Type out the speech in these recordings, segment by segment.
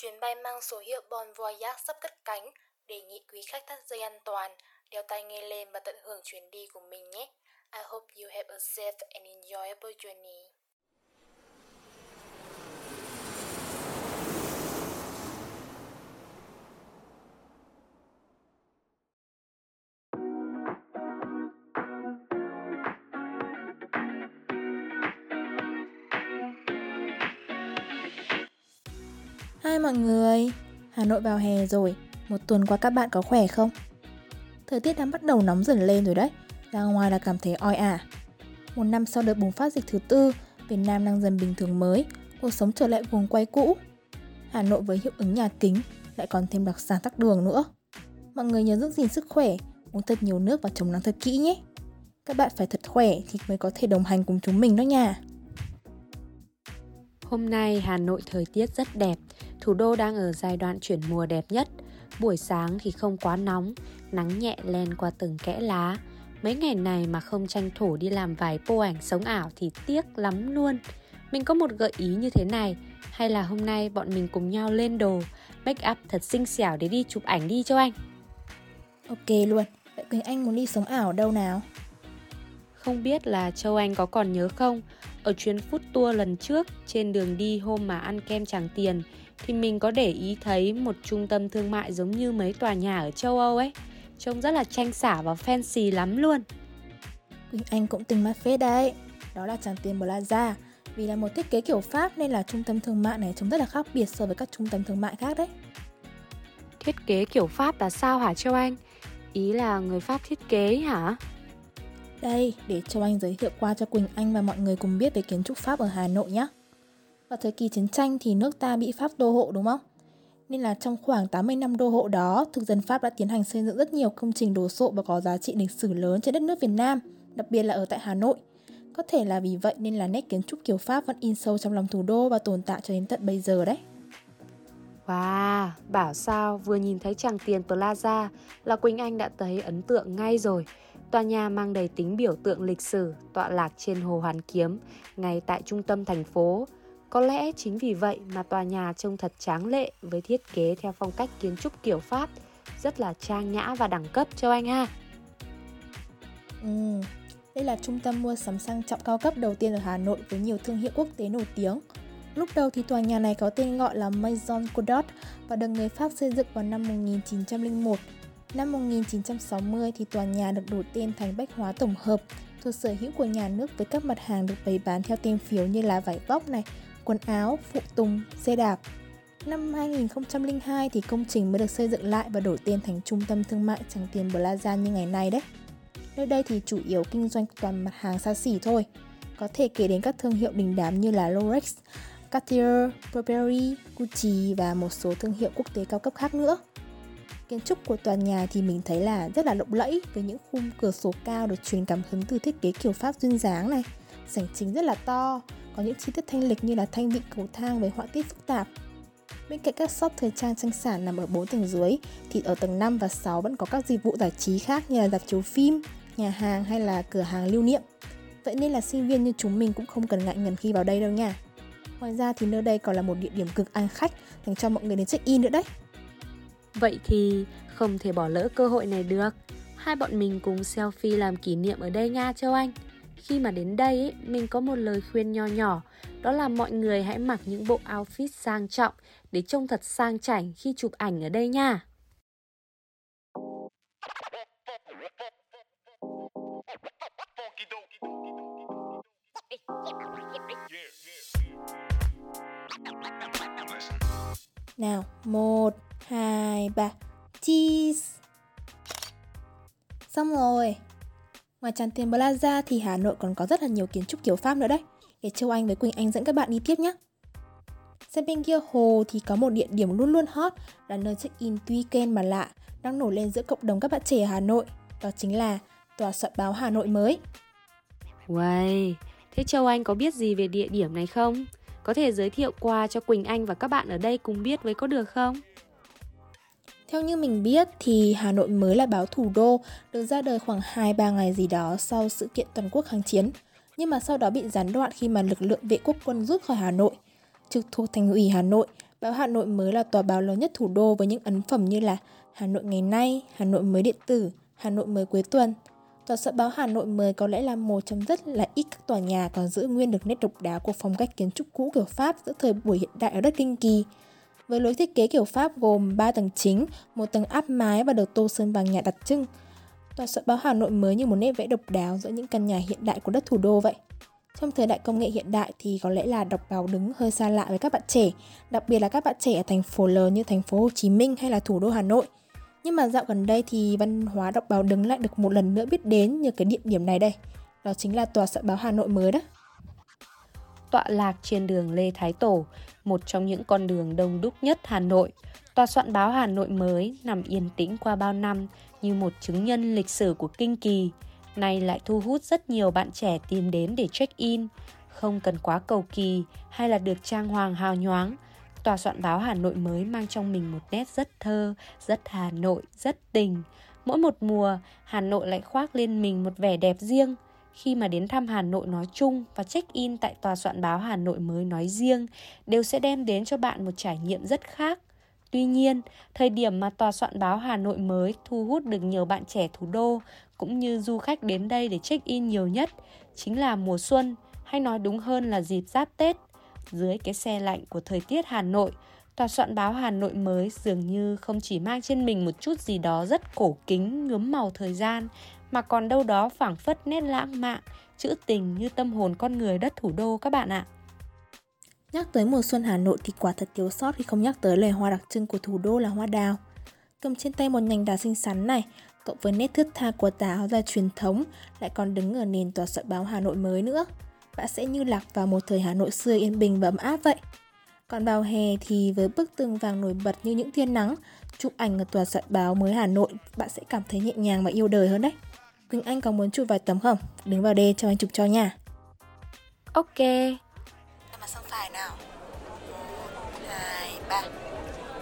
Chuyến bay mang số hiệu Bon Voyage sắp cất cánh, đề nghị quý khách thắt dây an toàn, đeo tai nghe lên và tận hưởng chuyến đi của mình nhé. I hope you have a safe and enjoyable journey. Hai mọi người, Hà Nội vào hè rồi, một tuần qua các bạn có khỏe không? Thời tiết đang bắt đầu nóng dần lên rồi đấy, ra ngoài là cảm thấy oi ả. Một năm sau đợt bùng phát dịch thứ tư, Việt Nam đang dần bình thường mới, cuộc sống trở lại vùng quay cũ. Hà Nội với hiệu ứng nhà kính lại còn thêm đặc sản tắc đường nữa. Mọi người nhớ giữ gìn sức khỏe, uống thật nhiều nước và chống nắng thật kỹ nhé. Các bạn phải thật khỏe thì mới có thể đồng hành cùng chúng mình đó nha. Hôm nay Hà Nội thời tiết rất đẹp, thủ đô đang ở giai đoạn chuyển mùa đẹp nhất. Buổi sáng thì không quá nóng, nắng nhẹ len qua từng kẽ lá. Mấy ngày này mà không tranh thủ đi làm vài bộ ảnh sống ảo thì tiếc lắm luôn. Mình có một gợi ý như thế này, hay là hôm nay bọn mình cùng nhau lên đồ, make up thật xinh xẻo để đi chụp ảnh đi cho anh. Ok luôn, vậy Quỳnh Anh muốn đi sống ảo đâu nào? Không biết là Châu Anh có còn nhớ không, ở chuyến food tour lần trước trên đường đi hôm mà ăn kem Tràng Tiền thì mình có để ý thấy một trung tâm thương mại giống như mấy tòa nhà ở châu Âu ấy. Trông rất là tranh xả và fancy lắm luôn. Quỳnh Anh cũng tình mắt phết đấy. Đó là Tràng Tiền Plaza. Vì là một thiết kế kiểu Pháp nên là trung tâm thương mại này trông rất là khác biệt so với các trung tâm thương mại khác đấy. Thiết kế kiểu Pháp là sao hả Châu Anh? Ý là người Pháp thiết kế hả? Đây, để cho Anh giới thiệu qua cho Quỳnh Anh và mọi người cùng biết về kiến trúc Pháp ở Hà Nội nhé. Vào thời kỳ chiến tranh thì nước ta bị Pháp đô hộ đúng không? Nên là trong khoảng 80 năm đô hộ đó, thực dân Pháp đã tiến hành xây dựng rất nhiều công trình đồ sộ và có giá trị lịch sử lớn trên đất nước Việt Nam, đặc biệt là ở tại Hà Nội. Có thể là vì vậy nên là nét kiến trúc kiểu Pháp vẫn in sâu trong lòng thủ đô và tồn tại cho đến tận bây giờ đấy. Wow, bảo sao vừa nhìn thấy Tràng Tiền Plaza là Quỳnh Anh đã thấy ấn tượng ngay rồi. Tòa nhà mang đầy tính biểu tượng lịch sử, tọa lạc trên Hồ Hoàn Kiếm, ngay tại trung tâm thành phố. Có lẽ chính vì vậy mà tòa nhà trông thật tráng lệ với thiết kế theo phong cách kiến trúc kiểu Pháp, rất là trang nhã và đẳng cấp cho anh ha. Ừ, đây là trung tâm mua sắm sang trọng cao cấp đầu tiên ở Hà Nội với nhiều thương hiệu quốc tế nổi tiếng. Lúc đầu thì tòa nhà này có tên gọi là Maison Godot và được người Pháp xây dựng vào năm 1901 Năm 1960 thì tòa nhà được đổi tên thành Bách Hóa Tổng hợp, thuộc sở hữu của nhà nước với các mặt hàng được bày bán theo tem phiếu như là vải vóc này, quần áo, phụ tùng, xe đạp. Năm 2002 thì công trình mới được xây dựng lại và đổi tên thành Trung tâm Thương mại Tràng Tiền Plaza như ngày nay đấy. Nơi đây thì chủ yếu kinh doanh toàn mặt hàng xa xỉ thôi. Có thể kể đến các thương hiệu đình đám như là Rolex, Cartier, Burberry, Gucci và một số thương hiệu quốc tế cao cấp khác nữa. Kiến trúc của tòa nhà thì mình thấy là rất là lộng lẫy với những khung cửa sổ cao được truyền cảm hứng từ thiết kế kiểu Pháp duyên dáng này. Sảnh chính rất là to, có những chi tiết thanh lịch như là thanh vị cầu thang với họa tiết phức tạp. Bên cạnh các shop thời trang tranh sản nằm ở 4 tầng dưới thì ở tầng 5 và 6 vẫn có các dịch vụ giải trí khác như là dạp chiếu phim, nhà hàng hay là cửa hàng lưu niệm. Vậy nên là sinh viên như chúng mình cũng không cần ngại ngần khi vào đây đâu nha. Ngoài ra thì nơi đây còn là một địa điểm cực ăn khách dành cho mọi người đến check-in nữa đấy. Vậy thì không thể bỏ lỡ cơ hội này được. Hai bọn mình cùng selfie làm kỷ niệm ở đây nha Châu Anh. Khi mà đến đây ấy, mình có một lời khuyên nho nhỏ, đó là mọi người hãy mặc những bộ outfit sang trọng để trông thật sang chảnh khi chụp ảnh ở đây nha. Nào, một, 2, 3 Cheese. Xong rồi. Ngoài tràn Tiền Plaza thì Hà Nội còn có rất là nhiều kiến trúc kiểu Pháp nữa đấy. Để Châu Anh với Quỳnh Anh dẫn các bạn đi tiếp nhé Xem bên kia hồ thì có một địa điểm luôn luôn hot là nơi check-in tuy kênh mà lạ đang nổi lên giữa cộng đồng các bạn trẻ Hà Nội. Đó chính là tòa soạn báo Hà Nội mới. Wow, thế Châu Anh có biết gì về địa điểm này không? Có thể giới thiệu qua cho Quỳnh Anh và các bạn ở đây cùng biết với có được không? Theo như mình biết thì Hà Nội mới là báo thủ đô, được ra đời khoảng 2-3 ngày gì đó sau sự kiện toàn quốc kháng chiến, nhưng mà sau đó bị gián đoạn khi mà lực lượng vệ quốc quân rút khỏi Hà Nội. Trực thuộc thành ủy Hà Nội, Báo Hà Nội mới là tòa báo lớn nhất thủ đô với những ấn phẩm như là Hà Nội ngày nay, Hà Nội mới điện tử, Hà Nội mới cuối tuần. Tòa soạn báo Hà Nội mới có lẽ là một trong rất là ít các tòa nhà còn giữ nguyên được nét độc đáo của phong cách kiến trúc cũ kiểu Pháp giữa thời buổi hiện đại ở đất Kinh Kỳ. Với lối thiết kế kiểu Pháp gồm 3 tầng chính, một tầng áp mái và được tô sơn vàng nhạt đặc trưng. Tòa soạn báo Hà Nội mới như một nét vẽ độc đáo giữa những căn nhà hiện đại của đất thủ đô vậy. Trong thời đại công nghệ hiện đại thì có lẽ là đọc báo đứng hơi xa lạ với các bạn trẻ, đặc biệt là các bạn trẻ ở thành phố lớn như thành phố Hồ Chí Minh hay là thủ đô Hà Nội. Nhưng mà dạo gần đây thì văn hóa đọc báo đứng lại được một lần nữa biết đến như cái địa điểm này đây. Đó chính là tòa soạn báo Hà Nội mới đó. Tọa lạc trên đường Lê Thái Tổ, một trong những con đường đông đúc nhất Hà Nội. Tòa soạn báo Hà Nội mới nằm yên tĩnh qua bao năm như một chứng nhân lịch sử của kinh kỳ nay lại thu hút rất nhiều bạn trẻ tìm đến để check-in, không cần quá cầu kỳ hay là được trang hoàng hào nhoáng. Tòa soạn báo Hà Nội mới mang trong mình một nét rất thơ, rất Hà Nội, rất tình. Mỗi một mùa, Hà Nội lại khoác lên mình một vẻ đẹp riêng. Khi mà đến thăm Hà Nội nói chung và check-in tại tòa soạn báo Hà Nội mới nói riêng, đều sẽ đem đến cho bạn một trải nghiệm rất khác. Tuy nhiên, thời điểm mà tòa soạn báo Hà Nội mới thu hút được nhiều bạn trẻ thủ đô cũng như du khách đến đây để check-in nhiều nhất chính là mùa xuân, hay nói đúng hơn là dịp giáp Tết. Dưới cái xe lạnh của thời tiết Hà Nội, tòa soạn báo Hà Nội mới dường như không chỉ mang trên mình một chút gì đó rất cổ kính, nhuốm màu thời gian, mà còn đâu đó phảng phất nét lãng mạn, trữ tình như tâm hồn con người đất thủ đô các bạn ạ. Nhắc tới mùa xuân Hà Nội thì quả thật thiếu sót khi không nhắc tới loài hoa đặc trưng của thủ đô là hoa đào. Cầm trên tay một nhành đào xinh xắn này, cộng với nét thướt tha của tà áo dài truyền thống lại còn đứng ở nền tòa soạn báo Hà Nội mới nữa. Bạn sẽ như lạc vào một thời Hà Nội xưa yên bình và ấm áp vậy. Còn vào hè thì với bức tường vàng nổi bật như những thiên nắng, chụp ảnh ở tòa soạn báo mới Hà Nội, bạn sẽ cảm thấy nhẹ nhàng và yêu đời hơn đấy. Quỳnh Anh có muốn chụp vài tấm không? Đứng vào đây cho anh chụp cho nha. Ok. Em mà sang phải nào. 1, 2, 3.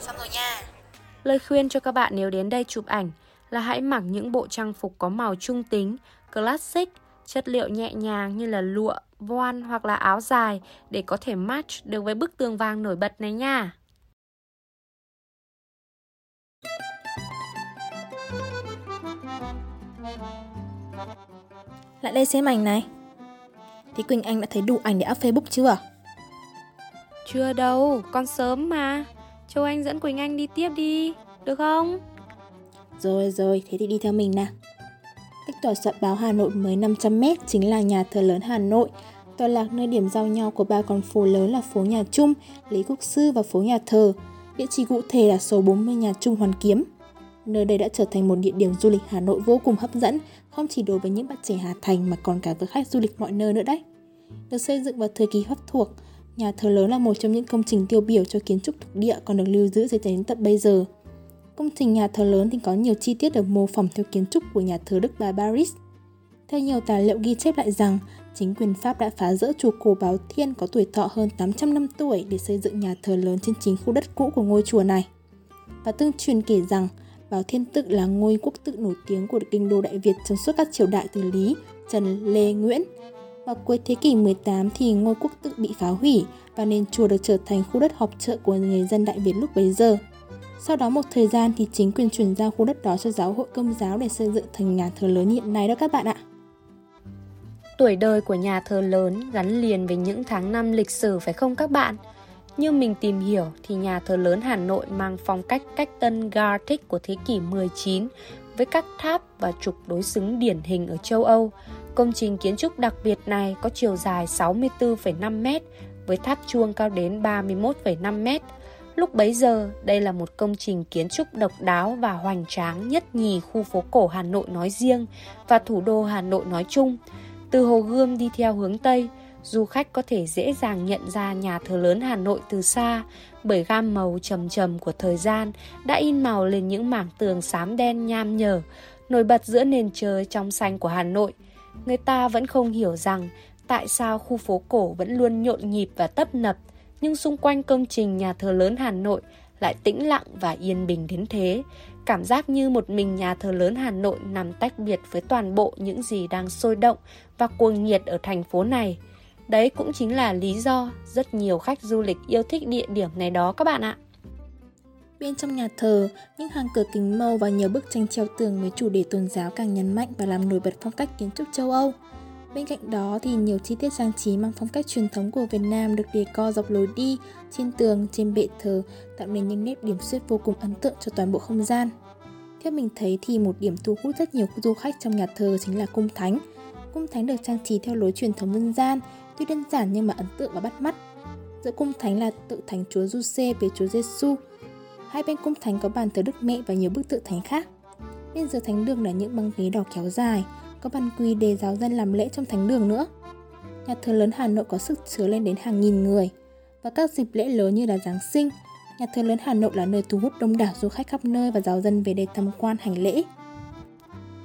Xong rồi nha. Lời khuyên cho các bạn nếu đến đây chụp ảnh là hãy mặc những bộ trang phục có màu trung tính, classic, chất liệu nhẹ nhàng như là lụa, voan hoặc là áo dài để có thể match được với bức tường vàng nổi bật này nha. Lại đây xem ảnh này. Thì Quỳnh Anh đã thấy đủ ảnh để up Facebook chưa? Chưa đâu, con sớm mà. Châu Anh dẫn Quỳnh Anh đi tiếp đi, được không? Rồi rồi, thế thì đi theo mình nào. Cách tòa soạn báo Hà Nội mới 500m chính là nhà thờ lớn Hà Nội, tọa lạc nơi điểm giao nhau của ba con phố lớn là phố Nhà Trung, Lý Quốc Sư và phố Nhà Thờ. Địa chỉ cụ thể là số 40 Nhà Trung Hoàn Kiếm. Nơi đây đã trở thành một địa điểm du lịch Hà Nội vô cùng hấp dẫn, không chỉ đối với những bạn trẻ Hà Thành mà còn cả với khách du lịch mọi nơi nữa đấy. Được xây dựng vào thời kỳ Pháp thuộc, nhà thờ lớn là một trong những công trình tiêu biểu cho kiến trúc thuộc địa còn được lưu giữ đến tận bây giờ. Công trình nhà thờ lớn thì có nhiều chi tiết được mô phỏng theo kiến trúc của nhà thờ Đức Bà Paris. Theo nhiều tài liệu ghi chép lại rằng, chính quyền Pháp đã phá rỡ chùa cổ Báo Thiên có tuổi thọ hơn 800 năm tuổi để xây dựng nhà thờ lớn trên chính khu đất cũ của ngôi chùa này. Và tương truyền kể rằng, Báo Thiên Tự là ngôi quốc tự nổi tiếng của kinh đô Đại Việt trong suốt các triều đại từ Lý, Trần, Lê, Nguyễn. Vào cuối thế kỷ 18 thì ngôi quốc tự bị phá hủy và nên chùa được trở thành khu đất họp chợ của người dân Đại Việt lúc bấy giờ. Sau đó một thời gian thì chính quyền chuyển giao khu đất đó cho giáo hội công giáo để xây dựng thành nhà thờ lớn hiện nay đó các bạn ạ. Tuổi đời của nhà thờ lớn gắn liền với những tháng năm lịch sử phải không các bạn? Như mình tìm hiểu thì nhà thờ lớn Hà Nội mang phong cách cách tân Gothic của thế kỷ 19 với các tháp và trục đối xứng điển hình ở châu Âu. Công trình kiến trúc đặc biệt này có chiều dài 64,5 m với tháp chuông cao đến 31,5 m Lúc bấy giờ, đây là một công trình kiến trúc độc đáo và hoành tráng nhất nhì khu phố cổ Hà Nội nói riêng và thủ đô Hà Nội nói chung. Từ Hồ Gươm đi theo hướng Tây, du khách có thể dễ dàng nhận ra nhà thờ lớn Hà Nội từ xa bởi gam màu trầm trầm của thời gian đã in màu lên những mảng tường xám đen nham nhở, nổi bật giữa nền trời trong xanh của Hà Nội. Người ta vẫn không hiểu rằng tại sao khu phố cổ vẫn luôn nhộn nhịp và tấp nập, nhưng xung quanh công trình nhà thờ lớn Hà Nội lại tĩnh lặng và yên bình đến thế. Cảm giác như một mình nhà thờ lớn Hà Nội nằm tách biệt với toàn bộ những gì đang sôi động và cuồng nhiệt ở thành phố này. Đấy cũng chính là lý do rất nhiều khách du lịch yêu thích địa điểm này đó các bạn ạ. Bên trong nhà thờ, những hàng cửa kính màu và nhiều bức tranh treo tường với chủ đề tôn giáo càng nhấn mạnh và làm nổi bật phong cách kiến trúc châu Âu. Bên cạnh đó thì nhiều chi tiết trang trí mang phong cách truyền thống của Việt Nam được đề co dọc lối đi, trên tường, trên bệ thờ, tạo nên những nét điểm xuyết vô cùng ấn tượng cho toàn bộ không gian. Theo mình thấy thì một điểm thu hút rất nhiều du khách trong nhà thờ chính là cung thánh. Cung thánh được trang trí theo lối truyền thống dân gian, tuy đơn giản nhưng mà ấn tượng và bắt mắt. Giữa cung thánh là tự thánh Chúa Giuse về Chúa Giêsu. Hai bên cung thánh có bàn thờ Đức Mẹ và nhiều bức tượng thánh khác. Bên dưới thánh đường là những băng ghế đỏ kéo dài, có bàn quỳ để giáo dân làm lễ trong thánh đường nữa. Nhà thờ lớn Hà Nội có sức chứa lên đến hàng nghìn người. Và các dịp lễ lớn như là Giáng sinh, nhà thờ lớn Hà Nội là nơi thu hút đông đảo du khách khắp nơi và giáo dân về để tham quan hành lễ.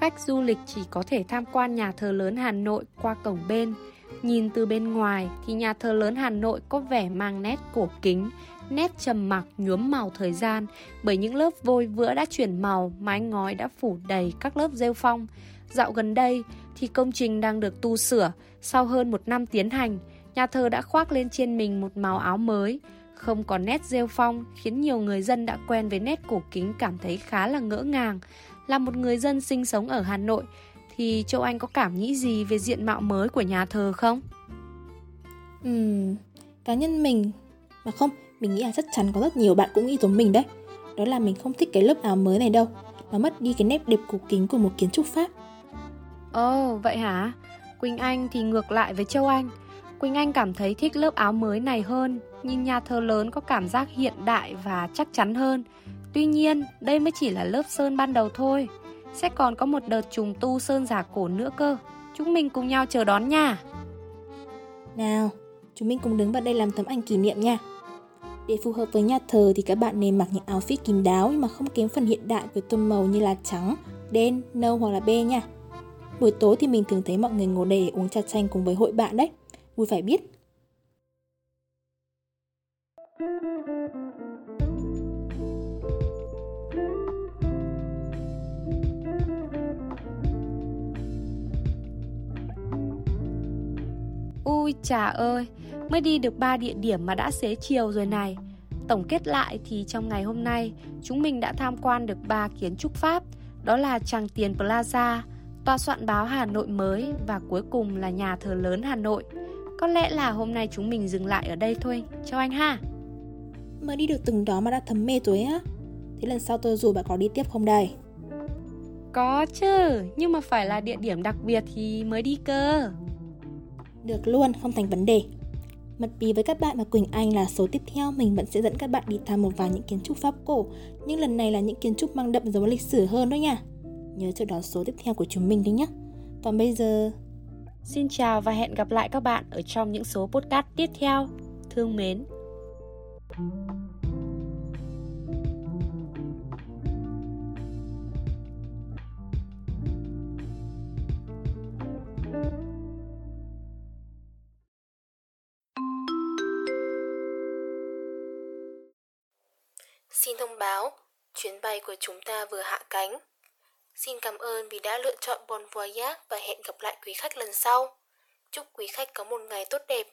Khách du lịch chỉ có thể tham quan nhà thờ lớn Hà Nội qua cổng bên. Nhìn từ bên ngoài thì nhà thờ lớn Hà Nội có vẻ mang nét cổ kính, nét trầm mặc nhuốm màu thời gian bởi những lớp vôi vữa đã chuyển màu, mái ngói đã phủ đầy các lớp rêu phong. Dạo gần đây thì công trình đang được tu sửa, sau hơn một năm tiến hành, nhà thờ đã khoác lên trên mình một màu áo mới, không còn nét rêu phong khiến nhiều người dân đã quen với nét cổ kính cảm thấy khá là ngỡ ngàng. Là một người dân sinh sống ở Hà Nội thì Châu Anh có cảm nghĩ gì về diện mạo mới của nhà thờ không? Ừm, cá nhân mình mà không, mình nghĩ là chắc chắn có rất nhiều bạn cũng nghĩ giống mình đấy. Đó là mình không thích cái lớp áo mới này đâu, nó mất đi cái nét đẹp cổ kính của một kiến trúc Pháp. Ồ, oh, vậy hả? Quỳnh Anh thì ngược lại với Châu Anh. Quỳnh Anh cảm thấy thích lớp áo mới này hơn, nhìn nhà thờ lớn có cảm giác hiện đại và chắc chắn hơn. Tuy nhiên, đây mới chỉ là lớp sơn ban đầu thôi. Sẽ còn có một đợt trùng tu sơn giả cổ nữa cơ. Chúng mình cùng nhau chờ đón nha. Nào, chúng mình cùng đứng vào đây làm tấm ảnh kỷ niệm nha. Để phù hợp với nhà thờ thì các bạn nên mặc những áo fit kín đáo nhưng mà không kém phần hiện đại với tông màu như là trắng, đen, nâu hoặc là bê nha. Buổi tối thì mình thường thấy mọi người ngồi đây uống trà chanh cùng với hội bạn đấy. Vui phải biết. Ui chà ơi, mới đi được 3 địa điểm mà đã xế chiều rồi này. Tổng kết lại thì trong ngày hôm nay, chúng mình đã tham quan được 3 kiến trúc Pháp, đó là Tràng Tiền Plaza, tòa soạn báo Hà Nội mới và cuối cùng là nhà thờ lớn Hà Nội. Có lẽ là hôm nay chúng mình dừng lại ở đây thôi, chào anh ha. Mới đi được từng đó mà đã thấm mê rồi á. Thế lần sau tôi dù bạn có đi tiếp không đây? Có chứ, nhưng mà phải là địa điểm đặc biệt thì mới đi cơ. Được luôn, không thành vấn đề. Mật bí với các bạn và Quỳnh Anh là số tiếp theo mình vẫn sẽ dẫn các bạn đi thăm một vài những kiến trúc Pháp cổ, nhưng lần này là những kiến trúc mang đậm dấu lịch sử hơn đó nha. Nhớ chờ đón số tiếp theo của chúng mình đi nhé. Còn bây giờ... Xin chào và hẹn gặp lại các bạn ở trong những số podcast tiếp theo. Thương mến. Xin thông báo, chuyến bay của chúng ta vừa hạ cánh. Xin cảm ơn vì đã lựa chọn Bon Voyage và hẹn gặp lại quý khách lần sau. Chúc quý khách có một ngày tốt đẹp.